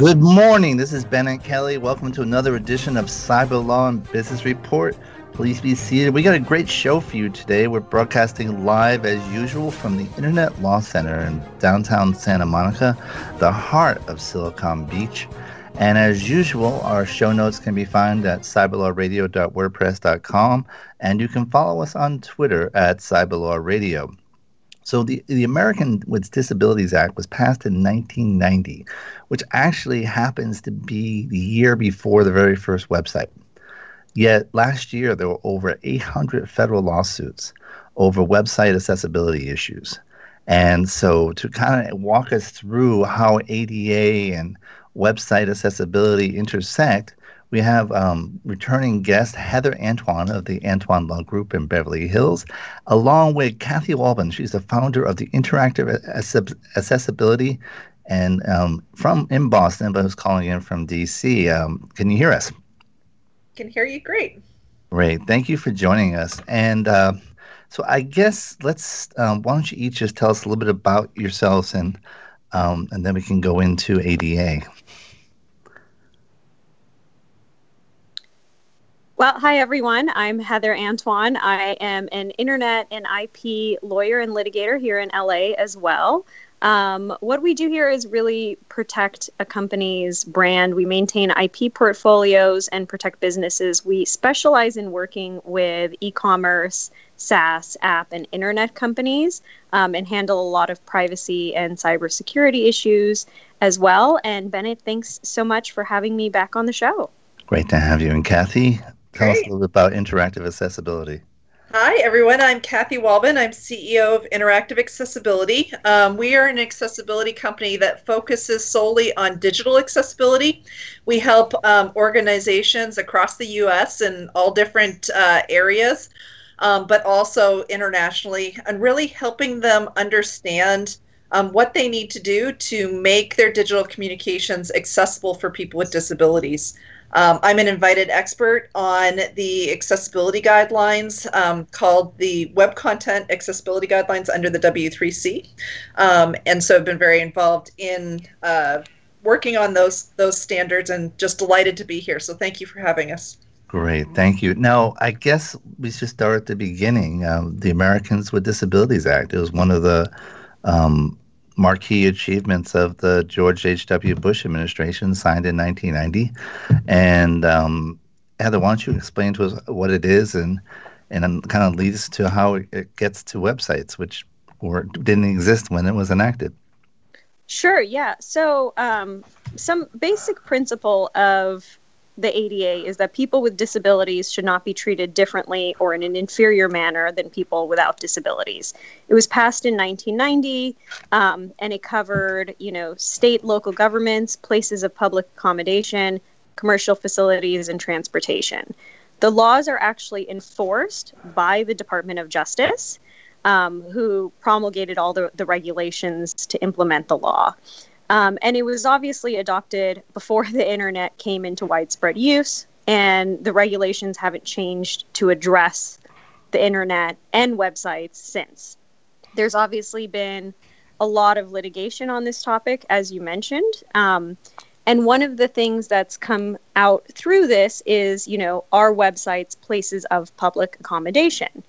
Good morning. This is Bennet Kelley. Welcome to another edition of Cyber Law and Business Report. Please be seated. We got a great show for you today. We're broadcasting live as usual from the Internet Law Center in downtown Santa Monica, the heart of Silicon Beach. And as usual, our show notes can be found at cyberlawradio.wordpress.com, and you can follow us on Twitter at cyberlawradio. So the, the American with Disabilities Act was passed in 1990, which actually happens to be the year before the very first website. Yet last year there were over 800 federal lawsuits over website accessibility issues. And so to kind of walk us through how ADA and website accessibility intersect, we have um, returning guest Heather Antoine of the Antoine Law Group in Beverly Hills, along with Kathy Wahlbin. She's the founder of the Interactive Accessibility and um, from in Boston, but who's calling in from DC. Um, can you hear us? Can hear you great. Great. Thank you for joining us. And uh, so I guess let's, um, why don't you each just tell us a little bit about yourselves and, um, and then we can go into ADA. Well, hi everyone. I'm Heather Antoine. I am an internet and IP lawyer and litigator here in LA as well. Um, what we do here is really protect a company's brand. We maintain IP portfolios and protect businesses. We specialize in working with e commerce, SaaS, app, and internet companies um, and handle a lot of privacy and cybersecurity issues as well. And Bennet, thanks so much for having me back on the show. Great to have you. And Kathy, Tell Great. us a little bit about interactive accessibility. Hi, everyone. I'm Kathy Wahlbin. I'm CEO of Interactive Accessibility. Um, we are an accessibility company that focuses solely on digital accessibility. We help um, organizations across the U.S. in all different uh, areas, um, but also internationally, and really helping them understand um, what they need to do to make their digital communications accessible for people with disabilities. Um, I'm an invited expert on the accessibility guidelines um, called the Web Content Accessibility Guidelines under the W3C, um, and so I've been very involved in uh, working on those those standards, and just delighted to be here. So thank you for having us. Great, thank you. Now, I guess we should start at the beginning. Um, the Americans with Disabilities Act. It was one of the um, marquee achievements of the George H.W. Bush administration, signed in 1990. And um, Heather, why don't you explain to us what it is and and kind of leads to how it gets to websites, which were didn't exist when it was enacted. Sure. Yeah. So um, some basic principle of the ADA is that people with disabilities should not be treated differently or in an inferior manner than people without disabilities. It was passed in 1990, um, and it covered, you know, state, local governments, places of public accommodation, commercial facilities, and transportation. The laws are actually enforced by the Department of Justice, um, who promulgated all the, the regulations to implement the law. Um, and it was obviously adopted before the internet came into widespread use, and the regulations haven't changed to address the internet and websites since. There's obviously been a lot of litigation on this topic, as you mentioned. Um, and one of the things that's come out through this is, you know, our websites places of public accommodation?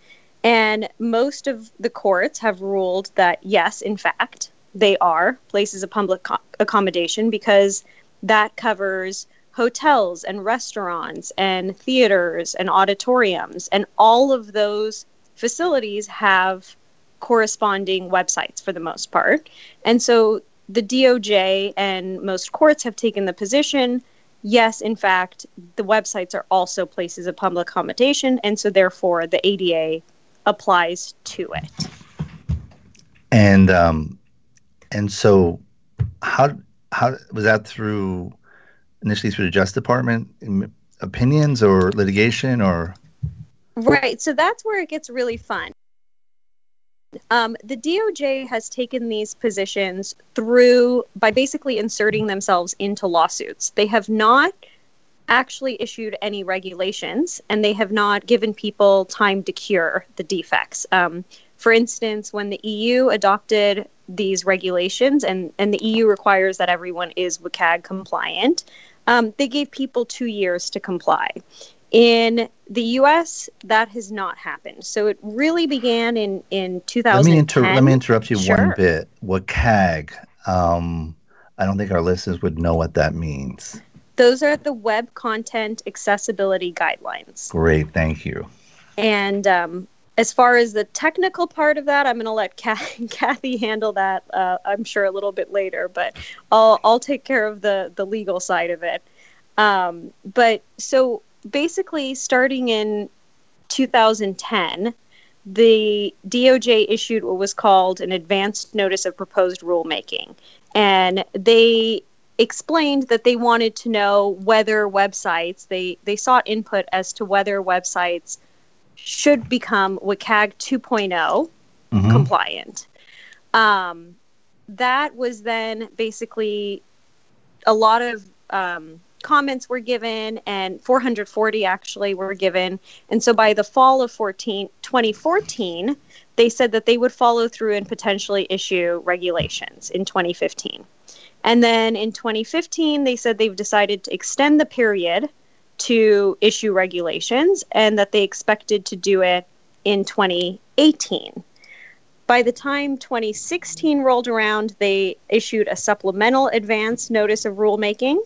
And most of the courts have ruled that, yes, in fact, they are places of public co- accommodation because that covers hotels and restaurants and theaters and auditoriums. And all of those facilities have corresponding websites for the most part. And so the DOJ and most courts have taken the position yes, in fact, the websites are also places of public accommodation. And so therefore the ADA applies to it. And um, and so how how was that through initially through the Justice Department opinions or litigation or right so that's where it gets really fun um, the DOJ has taken these positions through by basically inserting themselves into lawsuits. They have not actually issued any regulations and they have not given people time to cure the defects. Um, for instance, when the EU adopted these regulations, and, and the EU requires that everyone is WCAG compliant, um, they gave people two years to comply. In the U.S., that has not happened. So it really began in in 2010. Let me, inter- let me interrupt you sure. one bit. WCAG. Um, I don't think our listeners would know what that means. Those are the Web Content Accessibility Guidelines. Great, thank you. And um, as far as the technical part of that, I'm going to let Kathy handle that. Uh, I'm sure a little bit later, but I'll I'll take care of the the legal side of it. Um, but so basically, starting in 2010, the DOJ issued what was called an advanced notice of proposed rulemaking, and they explained that they wanted to know whether websites they they sought input as to whether websites should become WCAG 2.0 mm-hmm. compliant. Um, that was then basically a lot of um, comments were given, and 440 actually were given. And so by the fall of 14, 2014, they said that they would follow through and potentially issue regulations in 2015. And then in 2015, they said they've decided to extend the period to issue regulations and that they expected to do it in 2018. By the time 2016 rolled around, they issued a supplemental advance notice of rulemaking.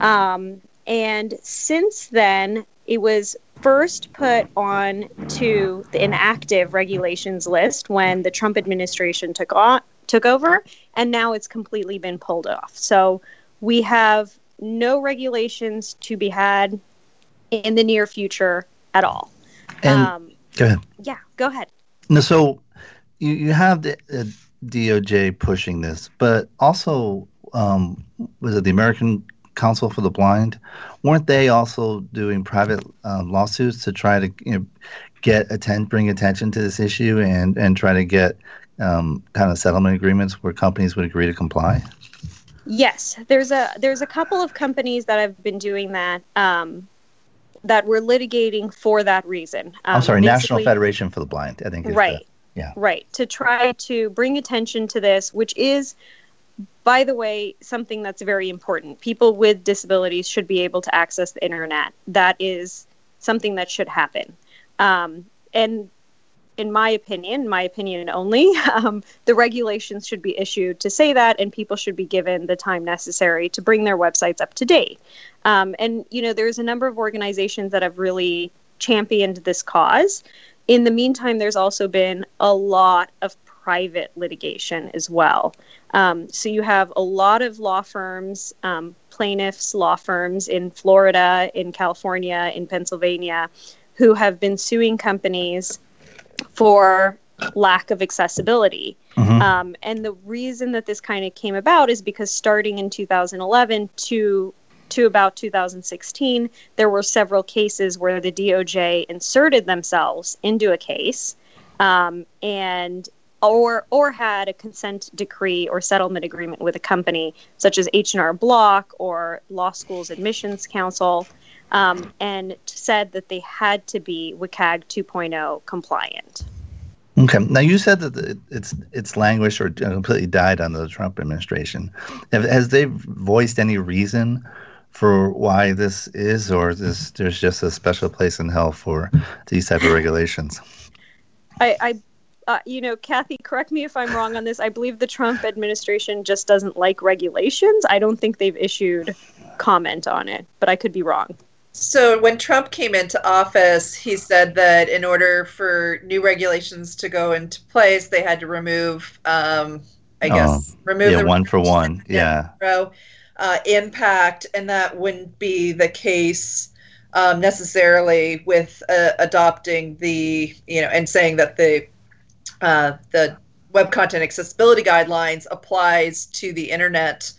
Um, and since then, it was first put on to the inactive regulations list when the Trump administration took on took over, and now it's completely been pulled off. So we have no regulations to be had in the near future at all. And um, go ahead. Yeah, go ahead. No, so you, you have the uh, DOJ pushing this, but also um, was it the American Council for the Blind? Weren't they also doing private um, lawsuits to try to you know, get attend bring attention to this issue and and try to get um, kind of settlement agreements where companies would agree to comply? Yes, there's a there's a couple of companies that have been doing that. Um, that were litigating for that reason. Um, I'm sorry, National Federation for the Blind. I think. Right. The, yeah. Right. To try to bring attention to this, which is, by the way, something that's very important. People with disabilities should be able to access the internet. That is something that should happen. Um, and in my opinion, my opinion only, um, the regulations should be issued to say that, and people should be given the time necessary to bring their websites up to date. Um, and, you know, there's a number of organizations that have really championed this cause. In the meantime, there's also been a lot of private litigation as well. Um, so you have a lot of law firms, um, plaintiffs' law firms in Florida, in California, in Pennsylvania, who have been suing companies for lack of accessibility. Mm-hmm. Um, and the reason that this kind of came about is because starting in 2011, two to about 2016, there were several cases where the DOJ inserted themselves into a case um, and or or had a consent decree or settlement agreement with a company such as H&R Block or Law Schools Admissions Council um, and said that they had to be WCAG 2.0 compliant. Okay. Now you said that it's it's languished or completely died under the Trump administration. Has they voiced any reason for why this is, or this there's just a special place in hell for these type of regulations? I, I uh, you know, Kathy, correct me if I'm wrong on this. I believe the Trump administration just doesn't like regulations. I don't think they've issued comment on it, but I could be wrong. So when Trump came into office, he said that in order for new regulations to go into place, they had to remove, um, I guess, oh, remove yeah, the one for one, yeah, uh, impact, and that wouldn't be the case um, necessarily with uh, adopting the, you know, and saying that the uh, the web content accessibility guidelines applies to the internet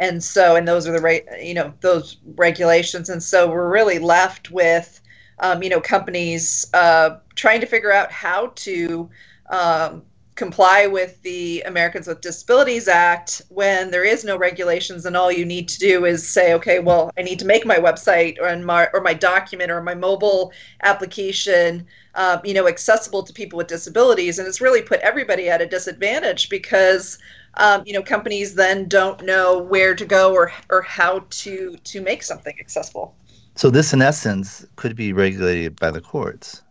and so and those are the right you know those regulations. And so we're really left with um, you know companies uh, trying to figure out how to um, comply with the Americans with Disabilities Act when there is no regulations and all you need to do is say, okay, well, I need to make my website or my or my document or my mobile application, uh, you know, accessible to people with disabilities, and it's really put everybody at a disadvantage because um, you know companies then don't know where to go or or how to to make something accessible. So this, in essence, could be regulated by the courts.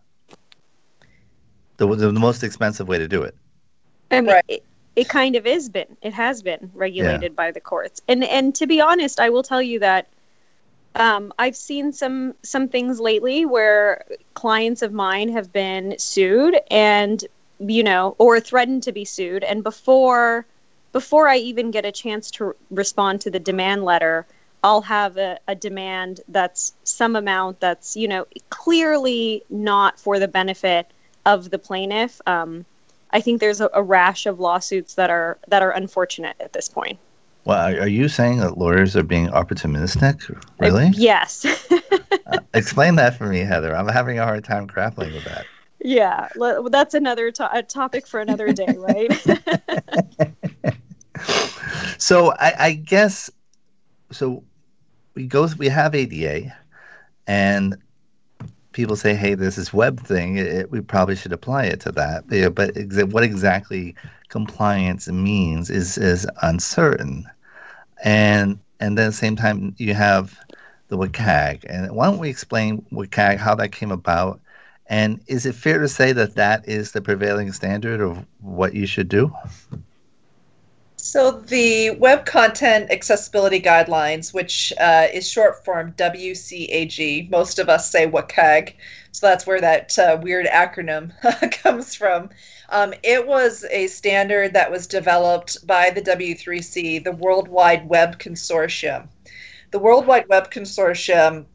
The, the, the most expensive way to do it. I mean, right. it, it, kind of is been. It has been regulated yeah. by the courts, and and to be honest, I will tell you that um, I've seen some some things lately where clients of mine have been sued, and you know, or threatened to be sued, and before before I even get a chance to respond to the demand letter, I'll have a, a, demand that's some amount that's, you know, clearly not for the benefit of the plaintiff. Um, I think there's a, a, rash of lawsuits that are that are unfortunate at this point. Well, are you saying that lawyers are being opportunistic? Really? Uh, yes. uh, explain that for me, Heather. I'm having a hard time grappling with that. Yeah, that's another to- topic for another day, right? so I, I, guess so. We go. We have ADA, and people say, "Hey, this is web thing. It, we probably should apply it to that." Yeah, but exa- what exactly compliance means is is uncertain, and and then at the same time you have the WCAG. And why don't we explain WCAG, how that came about, and is it fair to say that that is the prevailing standard of what you should do? So, the Web Content Accessibility Guidelines, which uh, is short form WCAG, most of us say WCAG, so that's where that uh, weird acronym comes from. Um, it was a standard that was developed by the W3C, the World Wide Web Consortium. The World Wide Web Consortium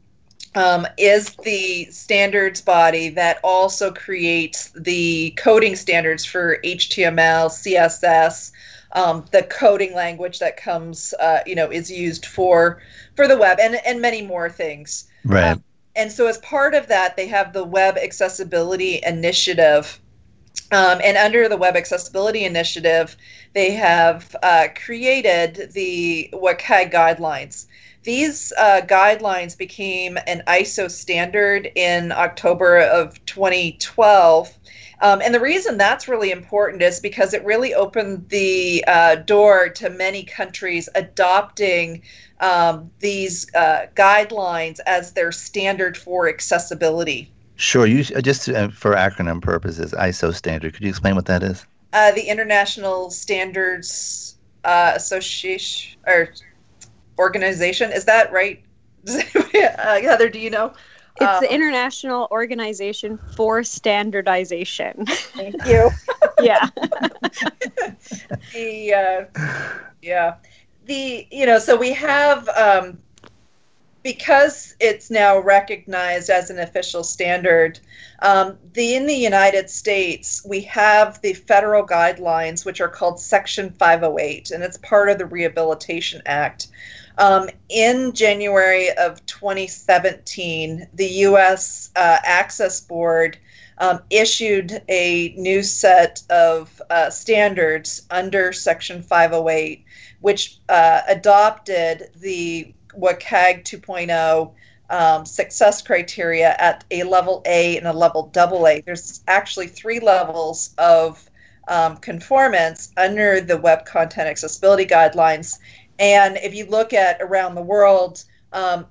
um, is the standards body that also creates the coding standards for HTML, CSS, um, the coding language that comes, uh, you know, is used for for the web and and many more things. Right. Um, and so, as part of that, they have the Web Accessibility Initiative. Um, and under the Web Accessibility Initiative, they have uh, created the WCAG guidelines. These uh, guidelines became an ISO standard in October of 2012. Um, and the reason that's really important is because it really opened the uh, door to many countries adopting um, these uh, guidelines as their standard for accessibility. Sure. You uh, just uh, for acronym purposes, ISO standard. Could you explain what that is? Uh, the International Standards uh, Association or organization. Is that right? Heather, do you know? It's um, the International Organization for Standardization. Thank you. yeah. the uh, yeah the you know so we have um, because it's now recognized as an official standard. Um, the in the United States we have the federal guidelines which are called Section 508 and it's part of the Rehabilitation Act. Um, in January of 2017, the U.S. Uh, Access Board um, issued a new set of uh, standards under Section 508, which uh, adopted the WCAG 2.0 um, success criteria at a level A and a level double A. There's actually three levels of um, conformance under the Web Content Accessibility Guidelines. And if you look at around the world, um,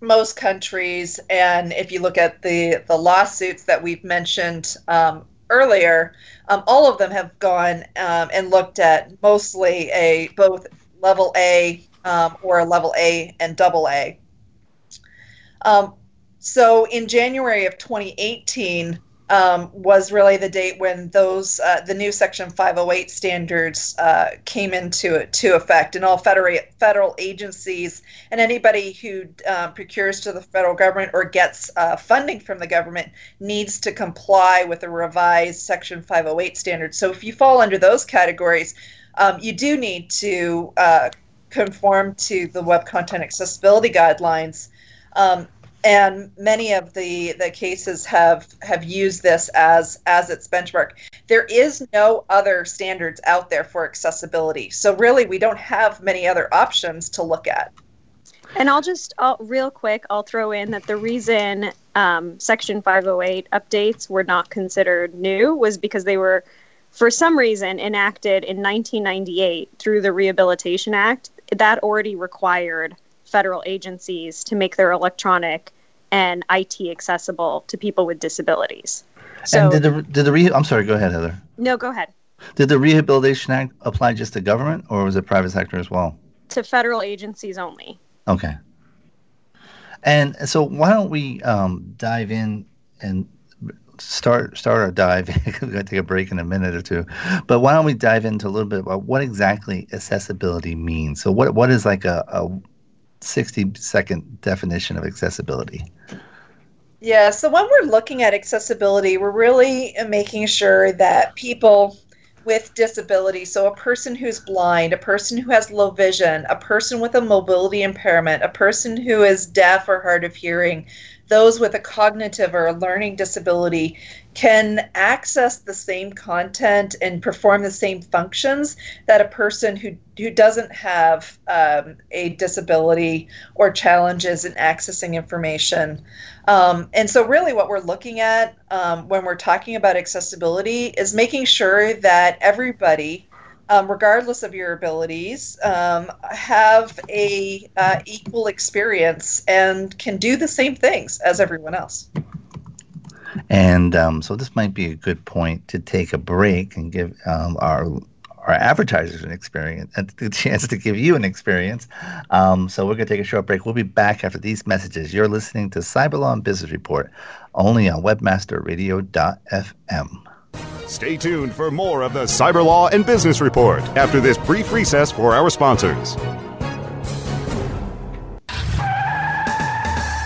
most countries, and if you look at the, the lawsuits that we've mentioned um, earlier, um, all of them have gone um, and looked at mostly a both level A um, or a level A and double A. Um, so in January of 2018 um, was really the date when those uh, the new Section 508 standards uh, came into to effect, and all federal federal agencies and anybody who uh, procures to the federal government or gets uh, funding from the government needs to comply with the revised Section 508 standards. So if you fall under those categories, um, you do need to uh, conform to the Web Content Accessibility Guidelines. Um, and many of the the cases have have used this as as its benchmark. There is no other standards out there for accessibility. So really we don't have many other options to look at. And i'll just I'll, real quick i'll throw in that the reason um, section 508 updates were not considered new was because they were for some reason enacted in 1998 through the rehabilitation act. That already required federal agencies to make their electronic and IT accessible to people with disabilities. So, and did the did the re- I'm sorry, go ahead, Heather. No, go ahead. Did the Rehabilitation Act apply just to government, or was it private sector as well? To federal agencies only. Okay. And so, why don't we um, dive in and start start our dive? We're going to take a break in a minute or two, but why don't we dive into a little bit about what exactly accessibility means? So, what what is like a, a 60 second definition of accessibility? Yeah, so when we're looking at accessibility, we're really making sure that people with disability, so a person who's blind, a person who has low vision, a person with a mobility impairment, a person who is deaf or hard of hearing, those with a cognitive or a learning disability can access the same content and perform the same functions that a person who, who doesn't have um, a disability or challenges in accessing information. Um, and so, really, what we're looking at um, when we're talking about accessibility is making sure that everybody um, regardless of your abilities, um, have a uh, equal experience and can do the same things as everyone else. And um, so this might be a good point to take a break and give um, our our advertisers an experience, a chance to give you an experience. Um, so we're going to take a short break. We'll be back after these messages. You're listening to Cyberlaw and Business Report only on webmasterradio.fm. Stay tuned for more of the Cyber Law and Business Report after this brief recess for our sponsors.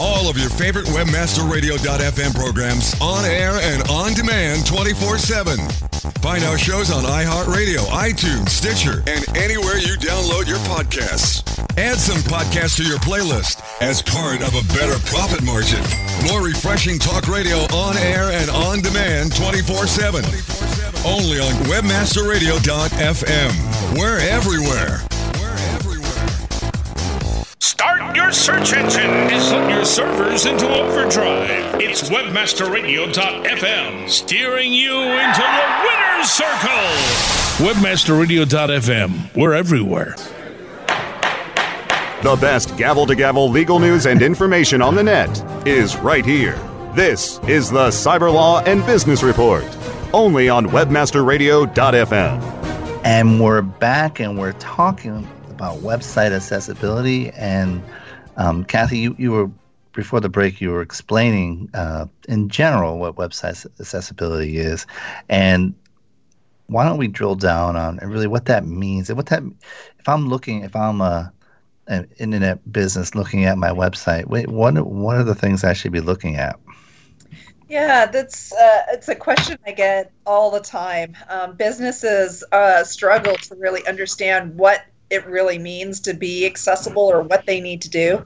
all of your favorite WebmasterRadio.fm programs on air and on demand 24 7. Find our shows on iHeartRadio, iTunes, Stitcher, and anywhere you download your podcasts. Add some podcasts to your playlist as part of a better profit margin. More refreshing talk radio on air and on demand 24 7. Only on webmasterradio.fm. We're everywhere. Start your search engine and put your servers into overdrive. It's webmasterradio.fm, steering you into the winner's circle. Webmasterradio.fm. We're everywhere. The best gavel to gavel legal news and information on the net is right here. This is the Cyber Law and Business Report, only on webmasterradio.fm. And we're back and we're talking about website accessibility. And um, Kathy, you, you were before the break, you were explaining uh, in general what website accessibility is, and why don't we drill down on really what that means and what that if I'm looking if I'm a an internet business looking at my website, wait, what what are the things I should be looking at? Yeah, that's uh, it's a question I get all the time. Um, businesses uh, struggle to really understand what it really means to be accessible or what they need to do.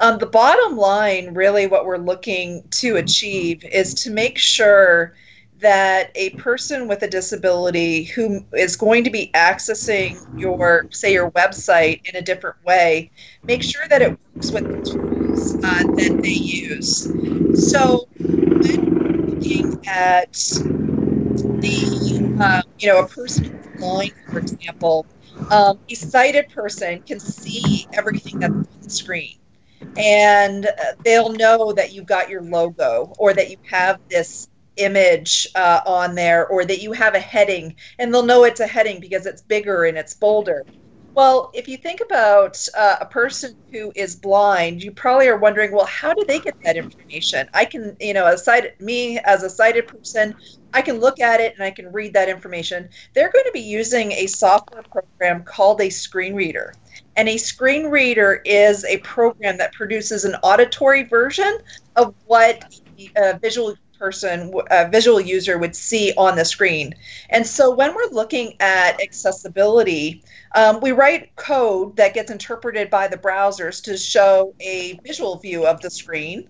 Um, the bottom line, really, what we're looking to achieve is to make sure that a person with a disability who is going to be accessing your, say, your website in a different way, make sure that it works with the tools uh, that they use. So, when looking at the, uh, you know, a person blind, for example, um, a sighted person can see everything that's on the screen. And they'll know that you've got your logo or that you have this image uh, on there or that you have a heading. And they'll know it's a heading because it's bigger and it's bolder well, if you think about uh, a person who is blind, you probably are wondering, well, how do they get that information? I can, you know, as sighted, me as a sighted person, I can look at it and I can read that information. They're going to be using a software program called a screen reader. And a screen reader is a program that produces an auditory version of what a visual person, a visual user would see on the screen. And so when we're looking at accessibility, um, we write code that gets interpreted by the browsers to show a visual view of the screen.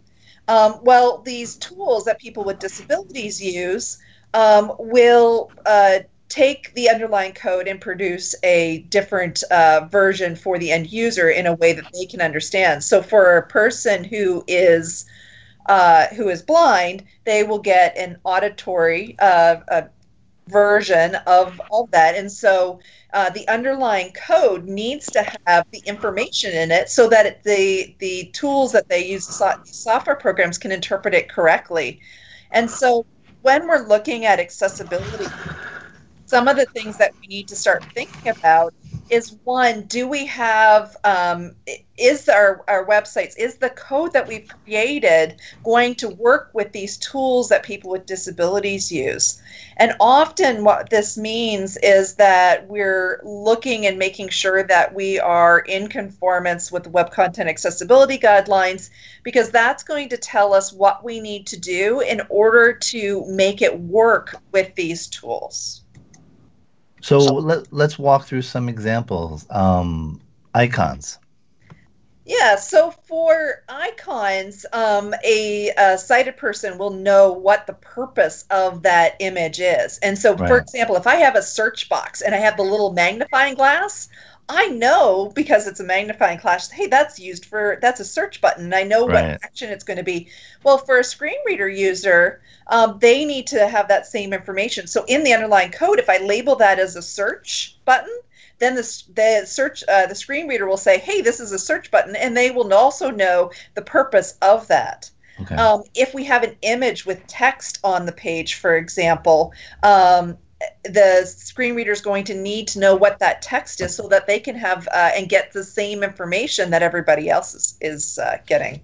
Um, well, these tools that people with disabilities use um, will uh, take the underlying code and produce a different uh, version for the end user in a way that they can understand. So, for a person who is uh, who is blind, they will get an auditory uh, version of all that, and so uh, the underlying code needs to have the information in it so that it, the the tools that they use, the software programs, can interpret it correctly. And so, when we're looking at accessibility, some of the things that we need to start thinking about is one do we have um, is our, our websites is the code that we've created going to work with these tools that people with disabilities use? And often what this means is that we're looking and making sure that we are in conformance with the web content accessibility guidelines because that's going to tell us what we need to do in order to make it work with these tools so let, let's walk through some examples. Um, icons. Yeah, so for icons, um, a, a, sighted person will know what the purpose of that image is. And so, right. for example, if I have a search box and I have the little magnifying glass, I know because it's a magnifying glass, hey, that's used for, that's a search button. I know right. what action it's going to be. Well, for a screen reader user, um, they need to have that same information. So in the underlying code, if I label that as a search button, then the, the search uh, the screen reader will say, "Hey, this is a search button," and they will also know the purpose of that. Okay. Um, if we have an image with text on the page, for example, um, the screen reader is going to need to know what that text is so that they can have uh, and get the same information that everybody else is, is uh, getting.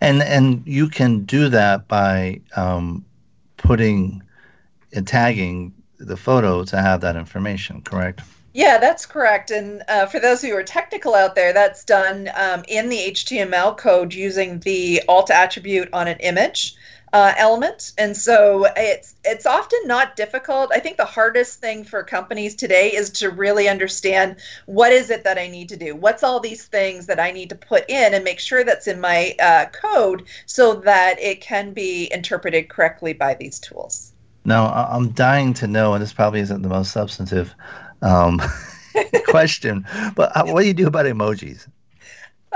And and you can do that by um, putting and tagging the photo to have that information, correct? Yeah, that's correct. And uh, for those who are technical out there, that's done um, in the HTML code using the alt attribute on an image uh, element. And so it's it's often not difficult. I think the hardest thing for companies today is to really understand what is it that I need to do. What's all these things that I need to put in and make sure that's in my uh, code so that it can be interpreted correctly by these tools. No, I'm dying to know, and this probably isn't the most substantive um, question, but uh, what do you do about emojis?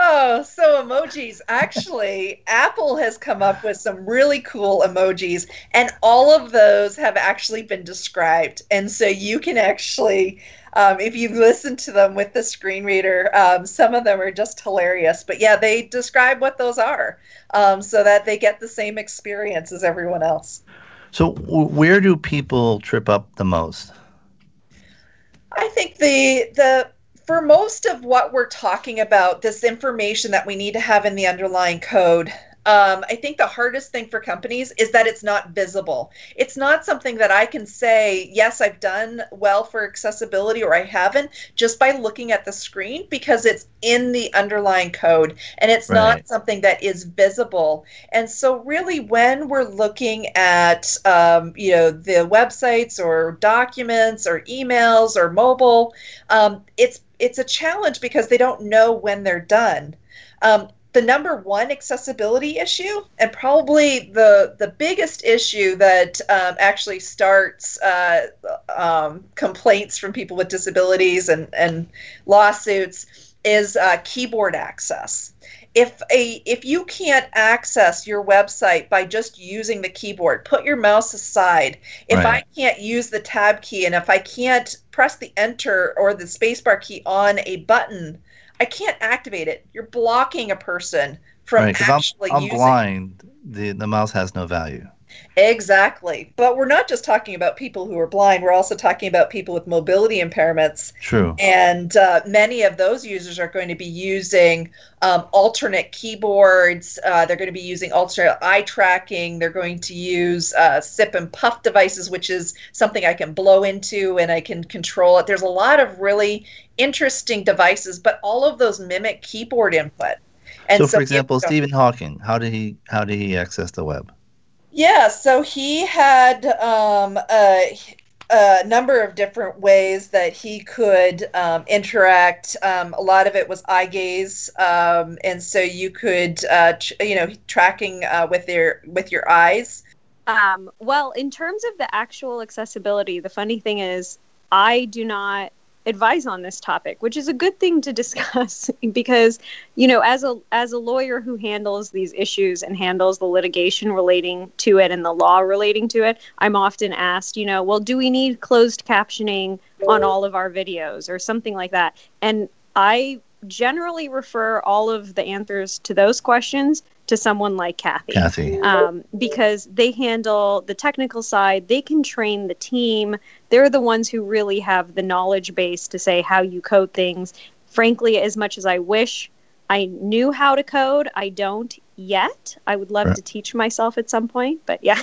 Oh, so emojis. Actually, Apple has come up with some really cool emojis, and all of those have actually been described. And so you can actually, um, if you listen to them with the screen reader, um, some of them are just hilarious. But yeah, they describe what those are um, so that they get the same experience as everyone else. So, where do people trip up the most? I think the the for most of what we're talking about, this information that we need to have in the underlying code, um, I think the hardest thing for companies is that it's not visible. It's not something that I can say, yes, I've done well for accessibility or I haven't, just by looking at the screen because it's in the underlying code and it's right. not something that is visible. And so, really, when we're looking at, um, you know, the websites or documents or emails or mobile, um, it's it's a challenge because they don't know when they're done. Um, the number one accessibility issue, and probably the the biggest issue that um, actually starts uh, um, complaints from people with disabilities and and lawsuits, is uh, keyboard access. If a if you can't access your website by just using the keyboard, put your mouse aside. If right. I can't use the tab key and if I can't press the enter or the spacebar key on a button, I can't activate it. You're blocking a person from right, actually I'm, I'm using. blind. The the mouse has no value. Exactly. But we're not just talking about people who are blind, we're also talking about people with mobility impairments. True. And uh, many of those users are going to be using um, alternate keyboards. Uh, they're going to be using alternate eye tracking. They're going to use uh, sip and puff devices, which is something I can blow into and I can control it. There's a lot of really interesting devices, but all of those mimic keyboard input. And so, so for example, Stephen Hawking, how did he how did he access the web? Yeah, so he had um, a, a, number of different ways that he could um, interact. Um, a lot of it was eye gaze, um, and so you could, uh, tr- you know, tracking uh, with your with your eyes. Um, well, in terms of the actual accessibility, the funny thing is, I do not advise on this topic, which is a good thing to discuss because, you know, as a as a lawyer who handles these issues and handles the litigation relating to it and the law relating to it, I'm often asked, you know, well, do we need closed captioning on all of our videos or something like that? And I generally refer all of the answers to those questions to someone like Kathy. Kathy. Um, because they handle the technical side, they can train the team. They're the ones who really have the knowledge base to say how you code things. Frankly, as much as I wish I knew how to code, I don't yet. I would love right. to teach myself at some point, but yeah.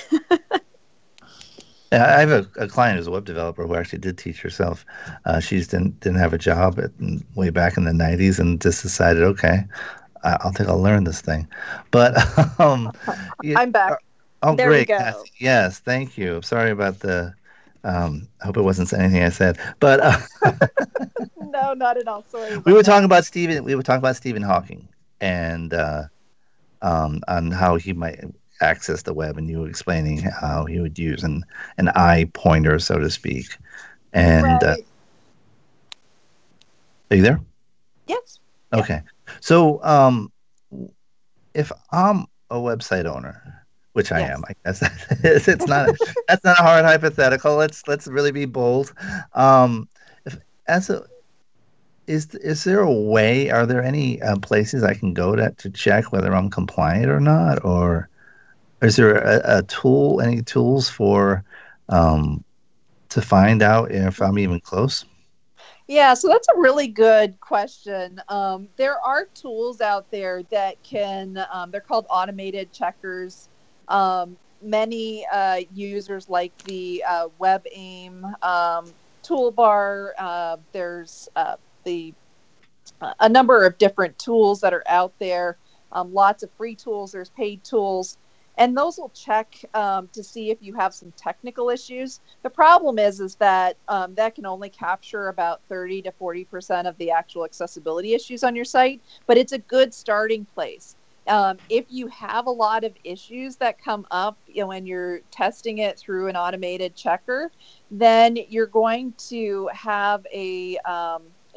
I have a, a, client who's a web developer who actually did teach herself. Uh, she didn't didn't have a job at, way back in the '90s and just decided, okay, I, will think I'll learn this thing. But um, I'm back. Oh, there great, Kathy. Yes, thank you. Sorry about the. Um, I hope it wasn't anything I said, but uh, no, not at all. Sorry. We were talking about Stephen. We were talking about Stephen Hawking and uh, um, on how he might access the web, and you were explaining how he would use an an eye pointer, so to speak. And uh, right. uh, are you there? Yes. Okay. So, um, if I'm a website owner, which I yes. am, I guess it's not that's not a hard hypothetical. Let's let's really be bold. Um, if as a is is there a way? Are there any uh, places I can go to to check whether I'm compliant or not, or is there a, a tool? Any tools for um, to find out if I'm even close? Yeah, so that's a really good question. Um, there are tools out there that can, um, they're called automated checkers. Um, many uh, users like the uh, WebAIM um, toolbar. Uh, there's uh, the a number of different tools that are out there. Um, lots of free tools. There's paid tools and those will check um, to see if you have some technical issues. The problem is is that um, that can only capture about 30 to 40 percent of the actual accessibility issues on your site, but it's a good starting place. Um, if you have a lot of issues that come up you know, when you're testing it through an automated checker, then you're going to have a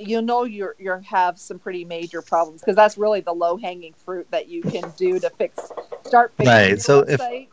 you'll know you're you have some pretty major problems because that's really the low hanging fruit that you can do to fix start fixing right. So website. if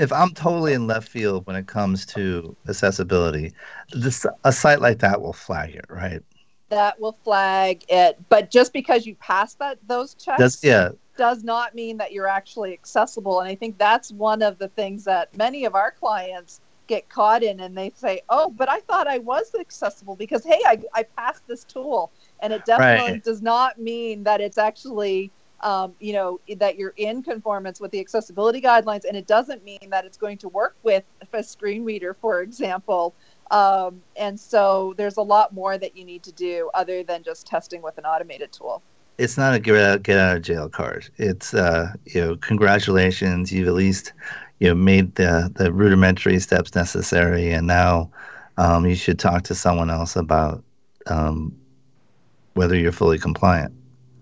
if I'm totally in left field when it comes to accessibility, this a site like that will flag it, right? That will flag it, but just because you pass that those checks, Does yeah. does not mean that you're actually accessible. And I think that's one of the things that many of our clients get caught in and they say, oh, but I thought I was accessible because, hey, I, I passed this tool. And it definitely Right. does not mean that it's actually, um, you know, that you're in conformance with the accessibility guidelines. And it doesn't mean that it's going to work with a screen reader, for example. Um, and so there's a lot more that you need to do other than just testing with an automated tool. It's not a get out, get out of jail card. It's uh, you know, congratulations, you've at least you know made the the rudimentary steps necessary, and now um, you should talk to someone else about um, whether you're fully compliant.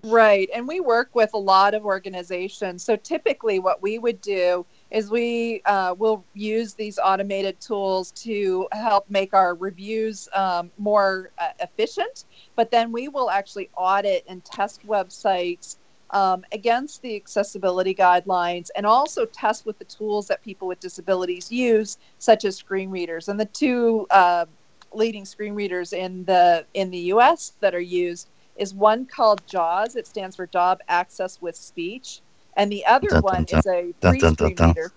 Right. And we work with a lot of organizations. So typically, what we would do is we uh, will use these automated tools to help make our reviews um, more uh, efficient. But then we will actually audit and test websites um, against the accessibility guidelines and also test with the tools that people with disabilities use, such as screen readers. And the two uh, leading screen readers in the in the U.S. that are used is one called JAWS. It stands for Job Access with Speech, and the other Dun, one dun. is a Dun, free dun, dun, screen reader,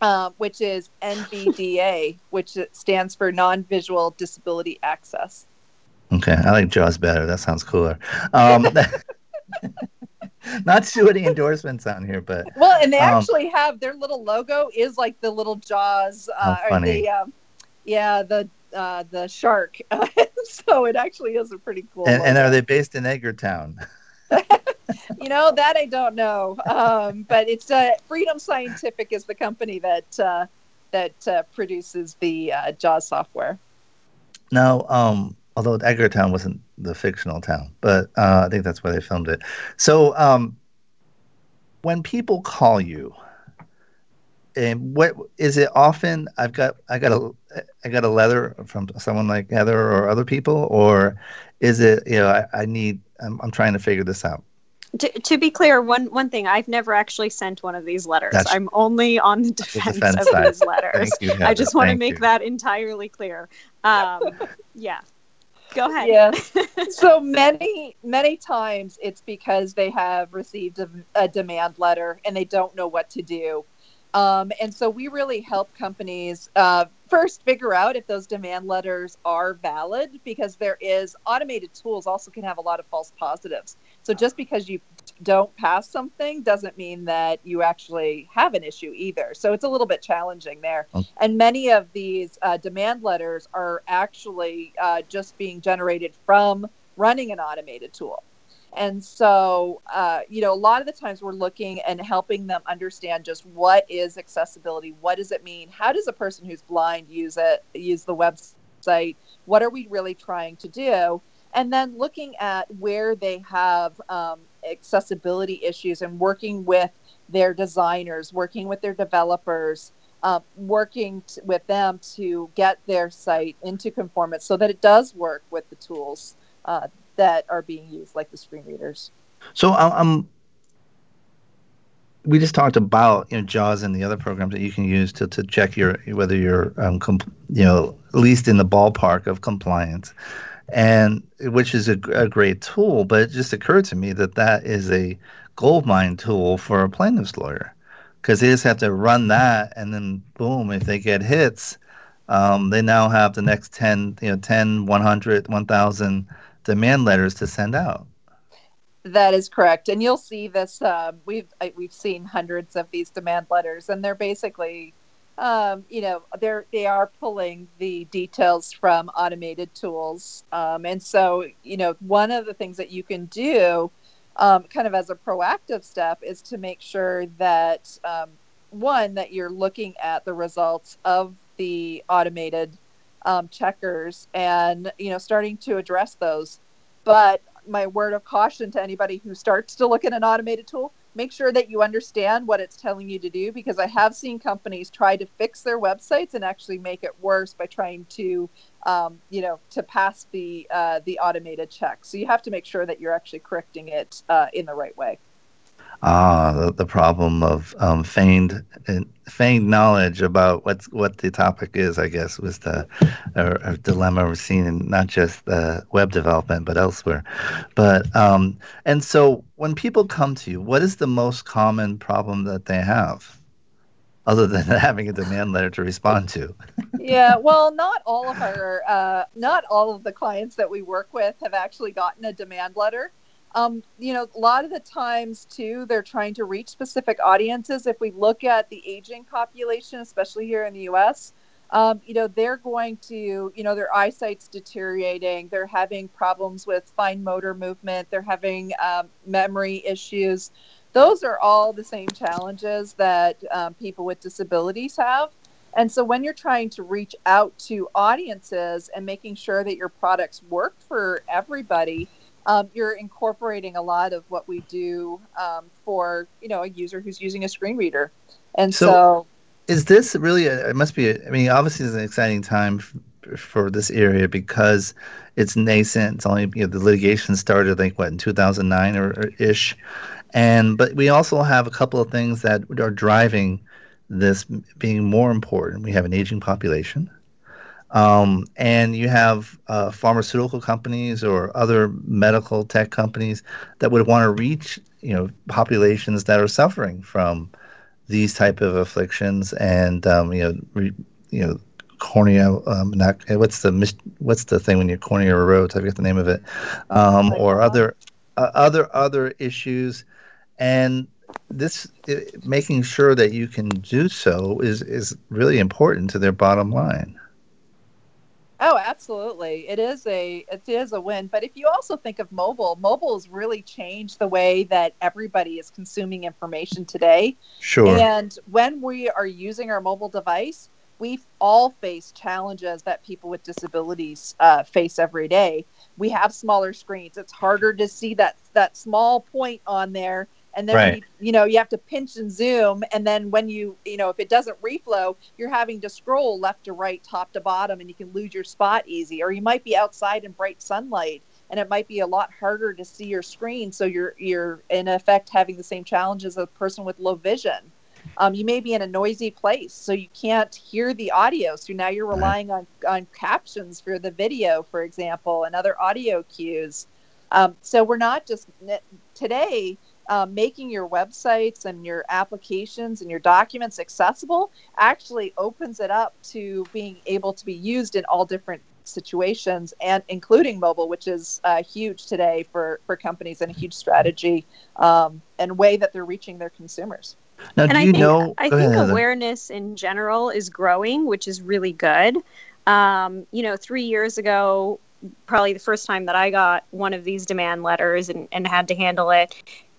um, which is NVDA, which stands for Non-Visual Disability Access. Okay, I like Jaws better. That sounds cooler. Um, not to do any endorsements on here, but Well, and they Um, actually have their little logo is like the little Jaws, uh, or the um, yeah the uh, the shark. so it actually is a pretty cool. and, and are they based in Edgartown? you know that I don't know, um, but it's uh, Freedom Scientific is the company that uh, that uh, produces the uh, JAWS software. Now, um, although Edgartown wasn't the fictional town, but uh, I think that's where they filmed it. So, um, when people call you, and what is it often? I've got I got a I got a letter from someone like Heather or other people, or is it you know I, I need I'm, I'm trying to figure this out. To, to be clear, one one thing I've never actually sent one of these letters. That's- I'm only on the defense, defense of side. these letters. Thank you, I just want to make you. that entirely clear. Um, yeah, go ahead. Yeah. so many many times it's because they have received a, a demand letter and they don't know what to do. Um, and so we really help companies uh, first figure out if those demand letters are valid because there is automated tools also can have a lot of false positives. So just because you don't pass something doesn't mean that you actually have an issue either. So it's a little bit challenging there. And many of these uh, demand letters are actually uh, just being generated from running an automated tool. And so, uh, you know, a lot of the times we're looking and helping them understand just what is accessibility, what does it mean, how does a person who's blind use it, use the website, what are we really trying to do, and then looking at where they have um, accessibility issues and working with their designers, working with their developers, uh, working t- with them to get their site into conformance so that it does work with the tools uh, that are being used, like the screen readers. So I'm. I'm we just talked about you know JAWS and the other programs that you can use to, to check your whether you're um, com- you know at least in the ballpark of compliance, and which is a, a great tool. But it just occurred to me that that is a gold mine tool for a plaintiff's lawyer because they just have to run that and then boom if they get hits um, they now have the next 10 you know 10 100 1000 demand letters to send out That is correct, and you'll see this. Um, we've we've seen hundreds of these demand letters, and they're basically, um, you know, they're they are pulling the details from automated tools, um, and so you know, one of the things that you can do, um, kind of as a proactive step, is to make sure that um, one that you're looking at the results of the automated um, checkers, and you know, starting to address those. But my word of caution to anybody who starts to look at an automated tool make sure that you understand what it's telling you to do because I have seen companies try to fix their websites and actually make it worse by trying to, um, you know, to pass the uh, the automated check. So you have to make sure that you're actually correcting it uh, in the right way. Ah, the, the problem of um, feigned feigned knowledge about what's what the topic is. I guess was the dilemma we're seeing in not just the web development but elsewhere. But um, and so when people come to you, what is the most common problem that they have, other than having a demand letter to respond to? yeah, well, not all of our uh, not all of the clients that we work with have actually gotten a demand letter. Um, you know, a lot of the times too, they're trying to reach specific audiences. If we look at the aging population, especially here in the U.S., um, you know, they're going to, you know, their eyesight's deteriorating. They're having problems with fine motor movement. They're having um, memory issues. Those are all the same challenges that um, people with disabilities have. And so when you're trying to reach out to audiences and making sure that your products work for everybody, um, you're incorporating a lot of what we do um, for you know a user who's using a screen reader. And so, so is this really a, it must be a, I mean obviously it's an exciting time f- for this area because it's nascent. It's only you know the litigation started like what in 2009 or, or ish. And but we also have a couple of things that are driving this being more important. We have an aging population um, and you have uh, pharmaceutical companies or other medical tech companies that would want to reach you know populations that are suffering from these type of afflictions and um, you know re, you know cornea um, not what's the what's the thing when your cornea erodes I forget the name of it. Um, or other uh, other other issues. And this it, making sure that you can do so is is really important to their bottom line. Oh, absolutely. It is a it is a win. But if you also think of mobile, mobile has really changed the way that everybody is consuming information today. Sure. And when we are using our mobile device, we all face challenges that people with disabilities uh, face every day. We have smaller screens. It's harder to see that that small point on there and then right. you, you, know you have to pinch and zoom and then when you you know if it doesn't reflow you're having to scroll left to right top to bottom and you can lose your spot easy. Or you might be outside in bright sunlight and it might be a lot harder to see your screen. So you're you're in effect having the same challenges as a person with low vision. Um, you may be in a noisy place so you can't hear the audio. So now you're relying on on captions for the video for example and other audio cues. Um, so we're not just today uh, making your websites and your applications and your documents accessible actually opens it up to being able to be used in all different situations and including mobile which is uh, huge today for for companies and a huge strategy um, and way that they're reaching their consumers. Now, and do I you think, know I think ahead, awareness in general is growing which is really good. Um, you know three years ago probably the first time that I got one of these demand letters and, and had to handle it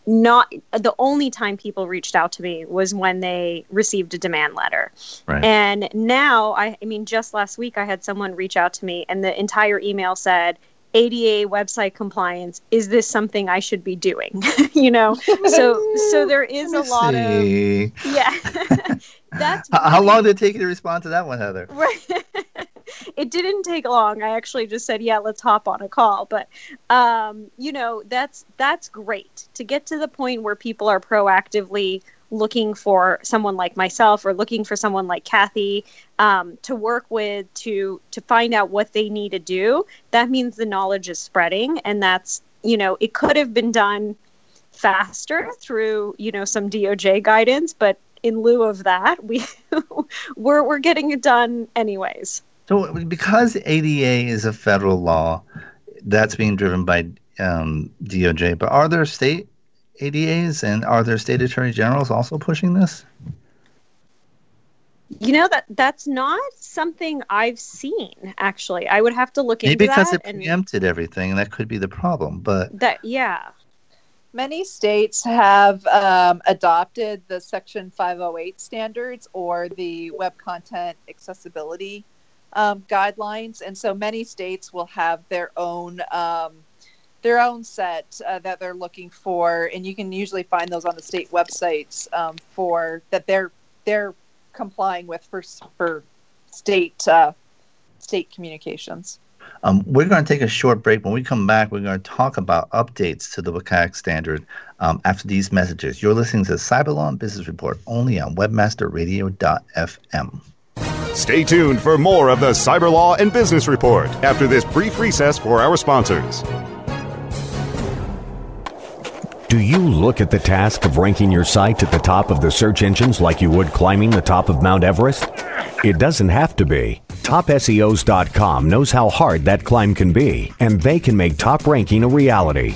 not the only time people reached out to me was when they received a demand letter. Right. And now, I, I mean, just last week I had someone reach out to me, and the entire email said, ADA website compliance is this something I should be doing you know so so there is a lot see. of yeah that's how, how long did it take you to respond to that one Heather right it didn't take long. I actually just said, "Yeah, let's hop on a call." But um, you know, that's that's great to get to the point where people are proactively looking for someone like myself or looking for someone like Kathy um, to work with to to find out what they need to do. That means the knowledge is spreading, and that's you know, it could have been done faster through you know some DOJ guidance, but in lieu of that, we we're we're getting it done anyways. So, because ADA is a federal law, that's being driven by um, DOJ. But are there state ADAs and are there state attorney generals also pushing this? You know that that's not something I've seen. Actually, I would have to look Maybe into because that. Because it preempted everything, and that could be the problem. But that, yeah, many states have um, adopted the Section 508 standards or the Web Content Accessibility um, guidelines, and so many states will have their own um, their own set uh, that they're looking for, and you can usually find those on the state websites um, for that they're they're complying with for for state uh, state communications. Um, we're going to take a short break. When we come back, we're going to talk about updates to the WCAG standard um, after these messages. You're listening to Cyberlaw and Business Report only on webmasterradio.fm. Stay tuned for more of the Cyberlaw and Business Report after this brief recess for our sponsors. Do you look at the task of ranking your site at the top of the search engines like you would climbing the top of Mount Everest? It doesn't have to be. TopSEOs.com knows how hard that climb can be, and they can make top ranking a reality.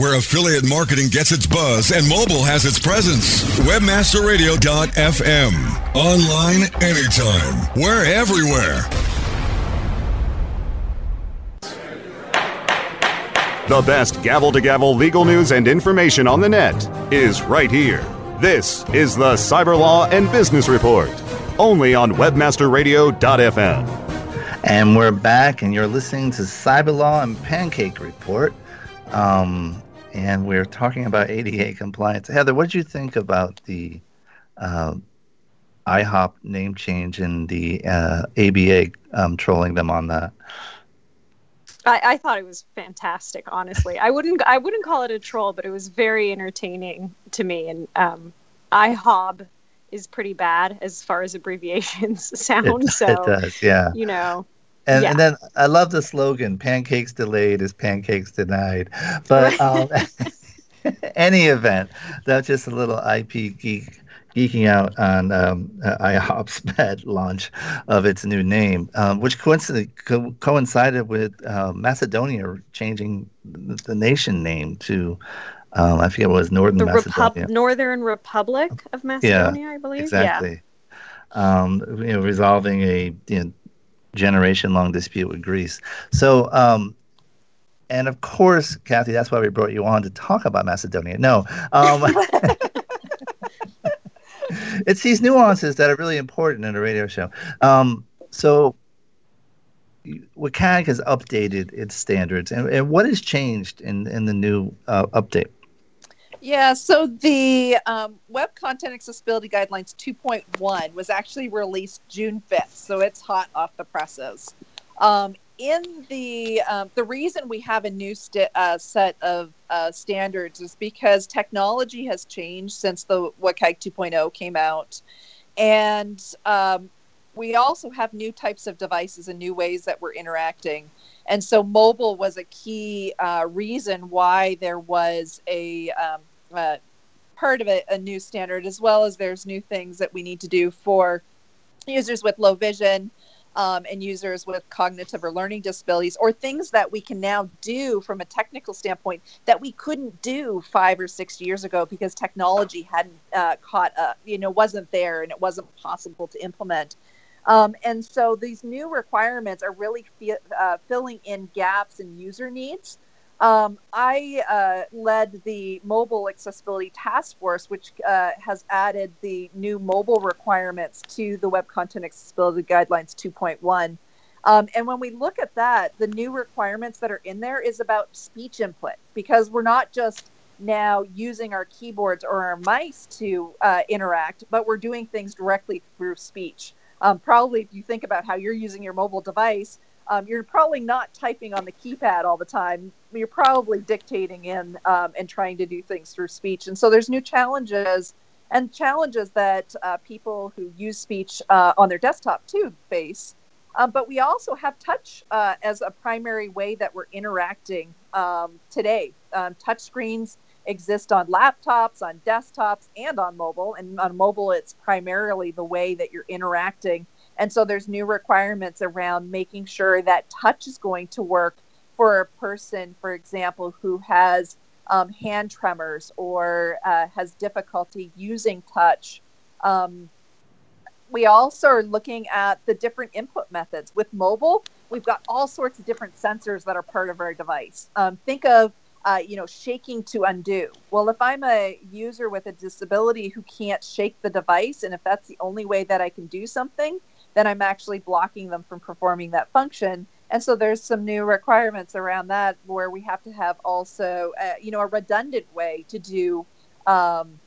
where affiliate marketing gets its buzz and mobile has its presence. Webmasterradio.fm. Online anytime. We're everywhere. The best gavel to gavel legal news and information on the net is right here. This is the Cyber Law and Business Report, only on webmasterradio.fm. And we're back, and you're listening to Cyber Law and Pancake Report. Um, and we're talking about ADA compliance. Heather, what did you think about the uh, IHOP name change and the uh, ABA um, trolling them on that? I, I, thought it was fantastic. Honestly, I wouldn't I wouldn't call it a troll, but it was very entertaining to me. And um, IHOB is pretty bad as far as abbreviations sound. It, so it does, yeah. You know, and, yeah. and then I love the slogan: "Pancakes delayed is pancakes denied." But um, any event, that's just a little IP geek geeking out on um, uh, IHOP's bad launch of its new name, um, which coincidentally co- coincided with uh, Macedonia changing the nation name to. Um, I forget what it was Northern the Macedonia. Repu- Northern Republic of Macedonia, yeah, I believe. Exactly. Yeah. Um, you know, resolving a you know, generation long dispute with Greece. So, um, and of course, Kathy, that's why we brought you on to talk about Macedonia. No, um, it's these nuances that are really important in a radio show. Um, so, WCAG has updated its standards, and, and what has changed in, in the new uh, update? Yeah, so the um, Web Content Accessibility Guidelines 2.1 was actually released June 5th, so it's hot off the presses. Um, in the um, the reason we have a new st- uh, set of uh, standards is because technology has changed since the WCAG 2.0 came out, and um, we also have new types of devices and new ways that we're interacting. And so, mobile was a key uh, reason why there was a um, uh, part of a, a new standard, as well as there's new things that we need to do for users with low vision um, and users with cognitive or learning disabilities, or things that we can now do from a technical standpoint that we couldn't do five or six years ago because technology hadn't uh, caught up, you know, wasn't there and it wasn't possible to implement. Um, and so these new requirements are really fi- uh, filling in gaps in user needs. Um, I uh, led the mobile accessibility task force, which uh, has added the new mobile requirements to the Web Content Accessibility Guidelines 2.1. Um, and when we look at that, the new requirements that are in there is about speech input because we're not just now using our keyboards or our mice to uh, interact, but we're doing things directly through speech. Um, probably, if you think about how you're using your mobile device, um, you're probably not typing on the keypad all the time. You're probably dictating in um, and trying to do things through speech. And so there's new challenges and challenges that uh, people who use speech uh, on their desktop too face. Um, but we also have touch uh, as a primary way that we're interacting um, today. Um, touch screens exist on laptops, on desktops, and on mobile. And on mobile, it's primarily the way that you're interacting. And so there's new requirements around making sure that touch is going to work for a person, for example, who has um, hand tremors or uh, has difficulty using touch. Um, we also are looking at the different input methods. With mobile, we've got all sorts of different sensors that are part of our device. Um, think of uh, you know, shaking to undo. Well, if I'm a user with a disability who can't shake the device, and if that's the only way that I can do something, then I'm actually blocking them from performing that function. And so there's some new requirements around that where we have to have also, uh, you know, a redundant way to do um,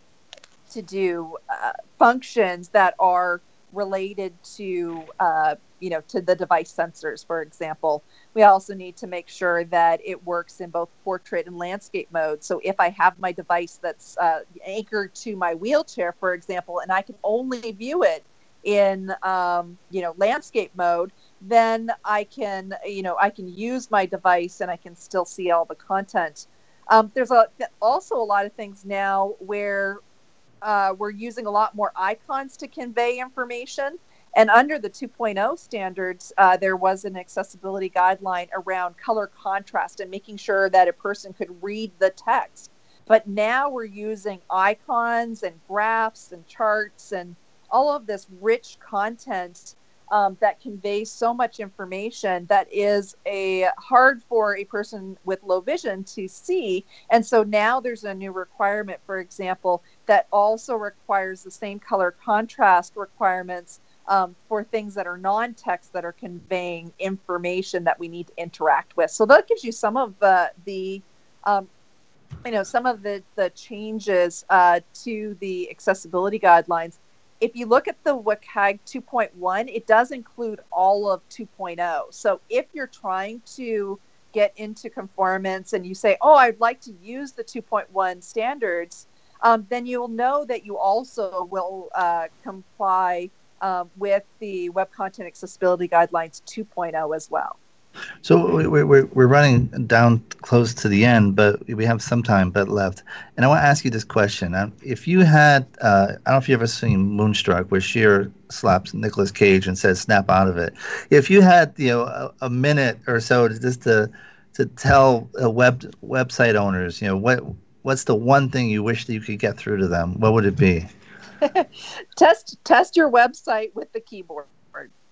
to do uh, functions that are related to uh, you know to the device sensors for example we also need to make sure that it works in both portrait and landscape mode so if i have my device that's uh, anchored to my wheelchair for example and i can only view it in um, you know landscape mode then i can you know i can use my device and i can still see all the content um, there's a, also a lot of things now where uh, we're using a lot more icons to convey information. And under the 2.0 standards, uh, there was an accessibility guideline around color contrast and making sure that a person could read the text. But now we're using icons and graphs and charts and all of this rich content um, that conveys so much information that is a hard for a person with low vision to see. And so now there's a new requirement, for example, that also requires the same color contrast requirements um, for things that are non-text that are conveying information that we need to interact with. So that gives you some of the the um, you know some of the the changes uh, to the accessibility guidelines if you look at the WCAG 2.1, it does include all of 2.0. So if you're trying to get into conformance and you say, oh, I'd like to use the 2.1 standards, um, then you'll know that you also will uh, comply um, with the Web Content Accessibility Guidelines 2.0 as well. So we're, we're, we're running down close to the end, but we have some time but left. And I want to ask you this question. If you had, uh, I don't know if you've ever seen Moonstruck, where Cher slaps Nicolas Cage and says, snap out of it. If you had, you know, a, a minute or so just to, to tell uh, web website owners, you know, what what's the one thing you wish that you could get through to them, what would it be? test test your website with the keyboard.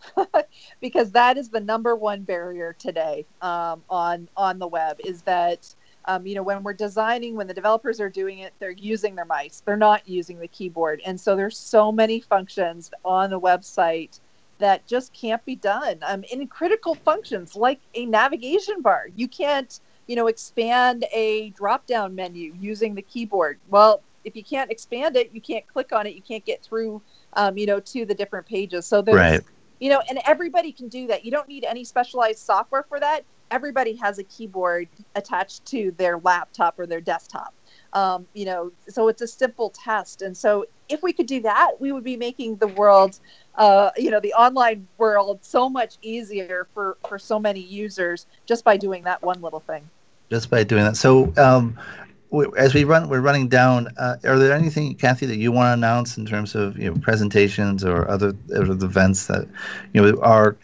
because that is the number one barrier today um, on on the web is that um, you know when we're designing when the developers are doing it they're using their mice. They're not using the keyboard. And so there's so many functions on the website that just can't be done um, in critical functions like a navigation bar. You can't you know expand a drop down menu using the keyboard. Well if you can't expand it you can't click on it. You can't get through um, you know to the different pages. So there's right you know and everybody can do that. You don't need any specialized software for that. Everybody has a keyboard attached to their laptop or their desktop. Um, you know so it's a simple test. And so if we could do that we would be making the world uh, you know the online world so much easier for for so many users just by doing that one little thing. Just by doing that. So um, as we run, we're running down. Uh, are there anything, Kathy, that you want to announce in terms of you know presentations or other, other events that you know are?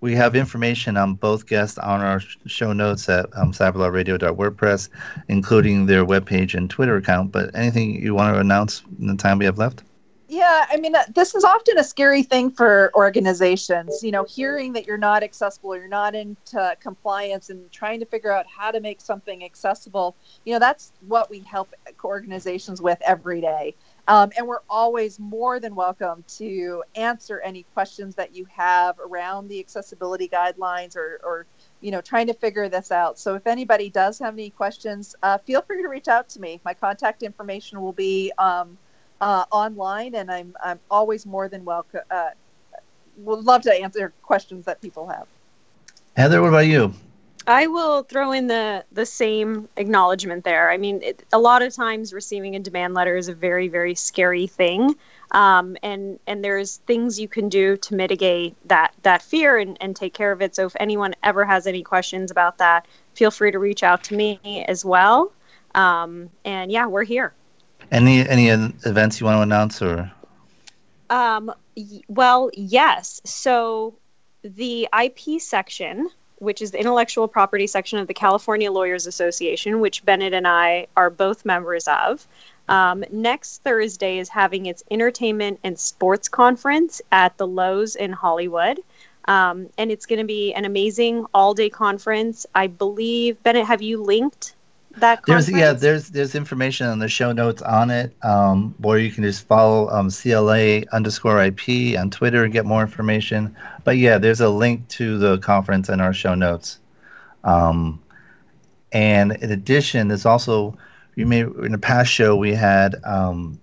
We have information on both guests on our show notes at um, cyberlawradio.wordpress, including their webpage and Twitter account. But anything you want to announce in the time we have left? Yeah, I mean, uh, this is often a scary thing for organizations. You know, hearing that you're not accessible, or you're not into compliance, and trying to figure out how to make something accessible. You know, that's what we help organizations with every day. Um, and we're always more than welcome to answer any questions that you have around the accessibility guidelines or, or you know, trying to figure this out. So if anybody does have any questions, uh, feel free to reach out to me. My contact information will be um, uh, online, and I'm I'm always more than welcome. Uh, would love to answer questions that people have. Heather, what about you? I will throw in the the same acknowledgement there. I mean, it, a lot of times receiving a demand letter is a very very scary thing, um, and and there's things you can do to mitigate that that fear and, and take care of it. So if anyone ever has any questions about that, feel free to reach out to me as well. Um, and yeah, we're here. Any any events you want to announce or? Um, y- well, yes. So the IP section which is the intellectual property section of the California Lawyers Association, which Bennet and I are both members of. Um, next Thursday is having its entertainment and sports conference at the Loews in Hollywood. Um, and it's going to be an amazing all day conference. I believe, Bennet, have you linked that conference? There's, yeah, there's there's information on the show notes on it, um, or you can just follow um, CLA underscore IP on Twitter and get more information. But yeah, there's a link to the conference in our show notes. Um, and in addition, there's also you may in a past show we had um,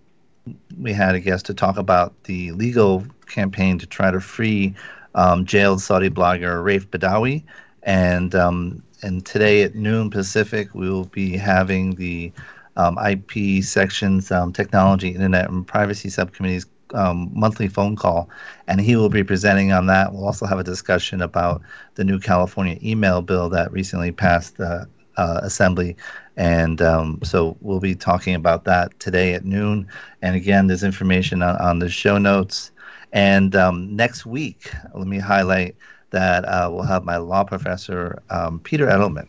we had a guest to talk about the legal campaign to try to free um, jailed Saudi blogger Raif Badawi, and um, and today at noon Pacific, we will be having the um, IP sections, um, technology, internet, and privacy subcommittees um, monthly phone call, and he will be presenting on that. We'll also have a discussion about the new California email bill that recently passed the uh, Assembly, and um, so we'll be talking about that today at noon. And again, there's information on, on the show notes. And um, next week, let me highlight that uh, we'll have my law professor, um, Peter Edelman,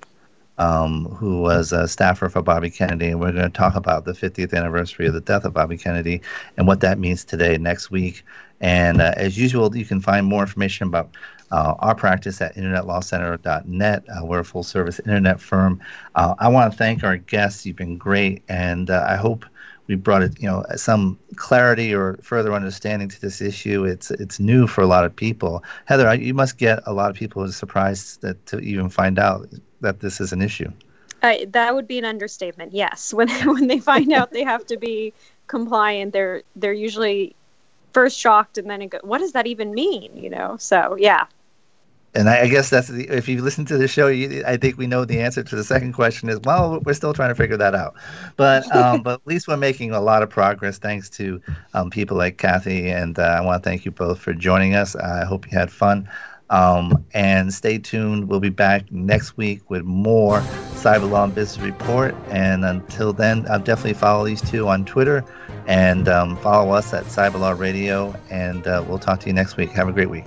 um, who was a staffer for Bobby Kennedy. And we're going to talk about the 50th anniversary of the death of Bobby Kennedy and what that means today, next week. And uh, as usual, you can find more information about uh, our practice at internetlawcenter.net. Uh, we're a full service internet firm. Uh, I want to thank our guests. You've been great. And uh, I hope we brought it, you know, some clarity or further understanding to this issue. It's it's new for a lot of people. Heather, you must get a lot of people surprised that to even find out that this is an issue. That would be an understatement. Yes, when when they find out they have to be compliant, they're they're usually first shocked and then go, what does that even mean? You know. So yeah, and I, I, guess that's the, if you listen to the show, you, I think we know the answer to the second question is well, we're still trying to figure that out, but um, but at least we're making a lot of progress thanks to um, people like Kathy, and uh, I want to thank you both for joining us. I hope you had fun. Um, and stay tuned. We'll be back next week with more Cyber Law and Business Report. And until then, I'll definitely follow these two on Twitter and um, follow us at Cyber Law Radio. And uh, we'll talk to you next week. Have a great week.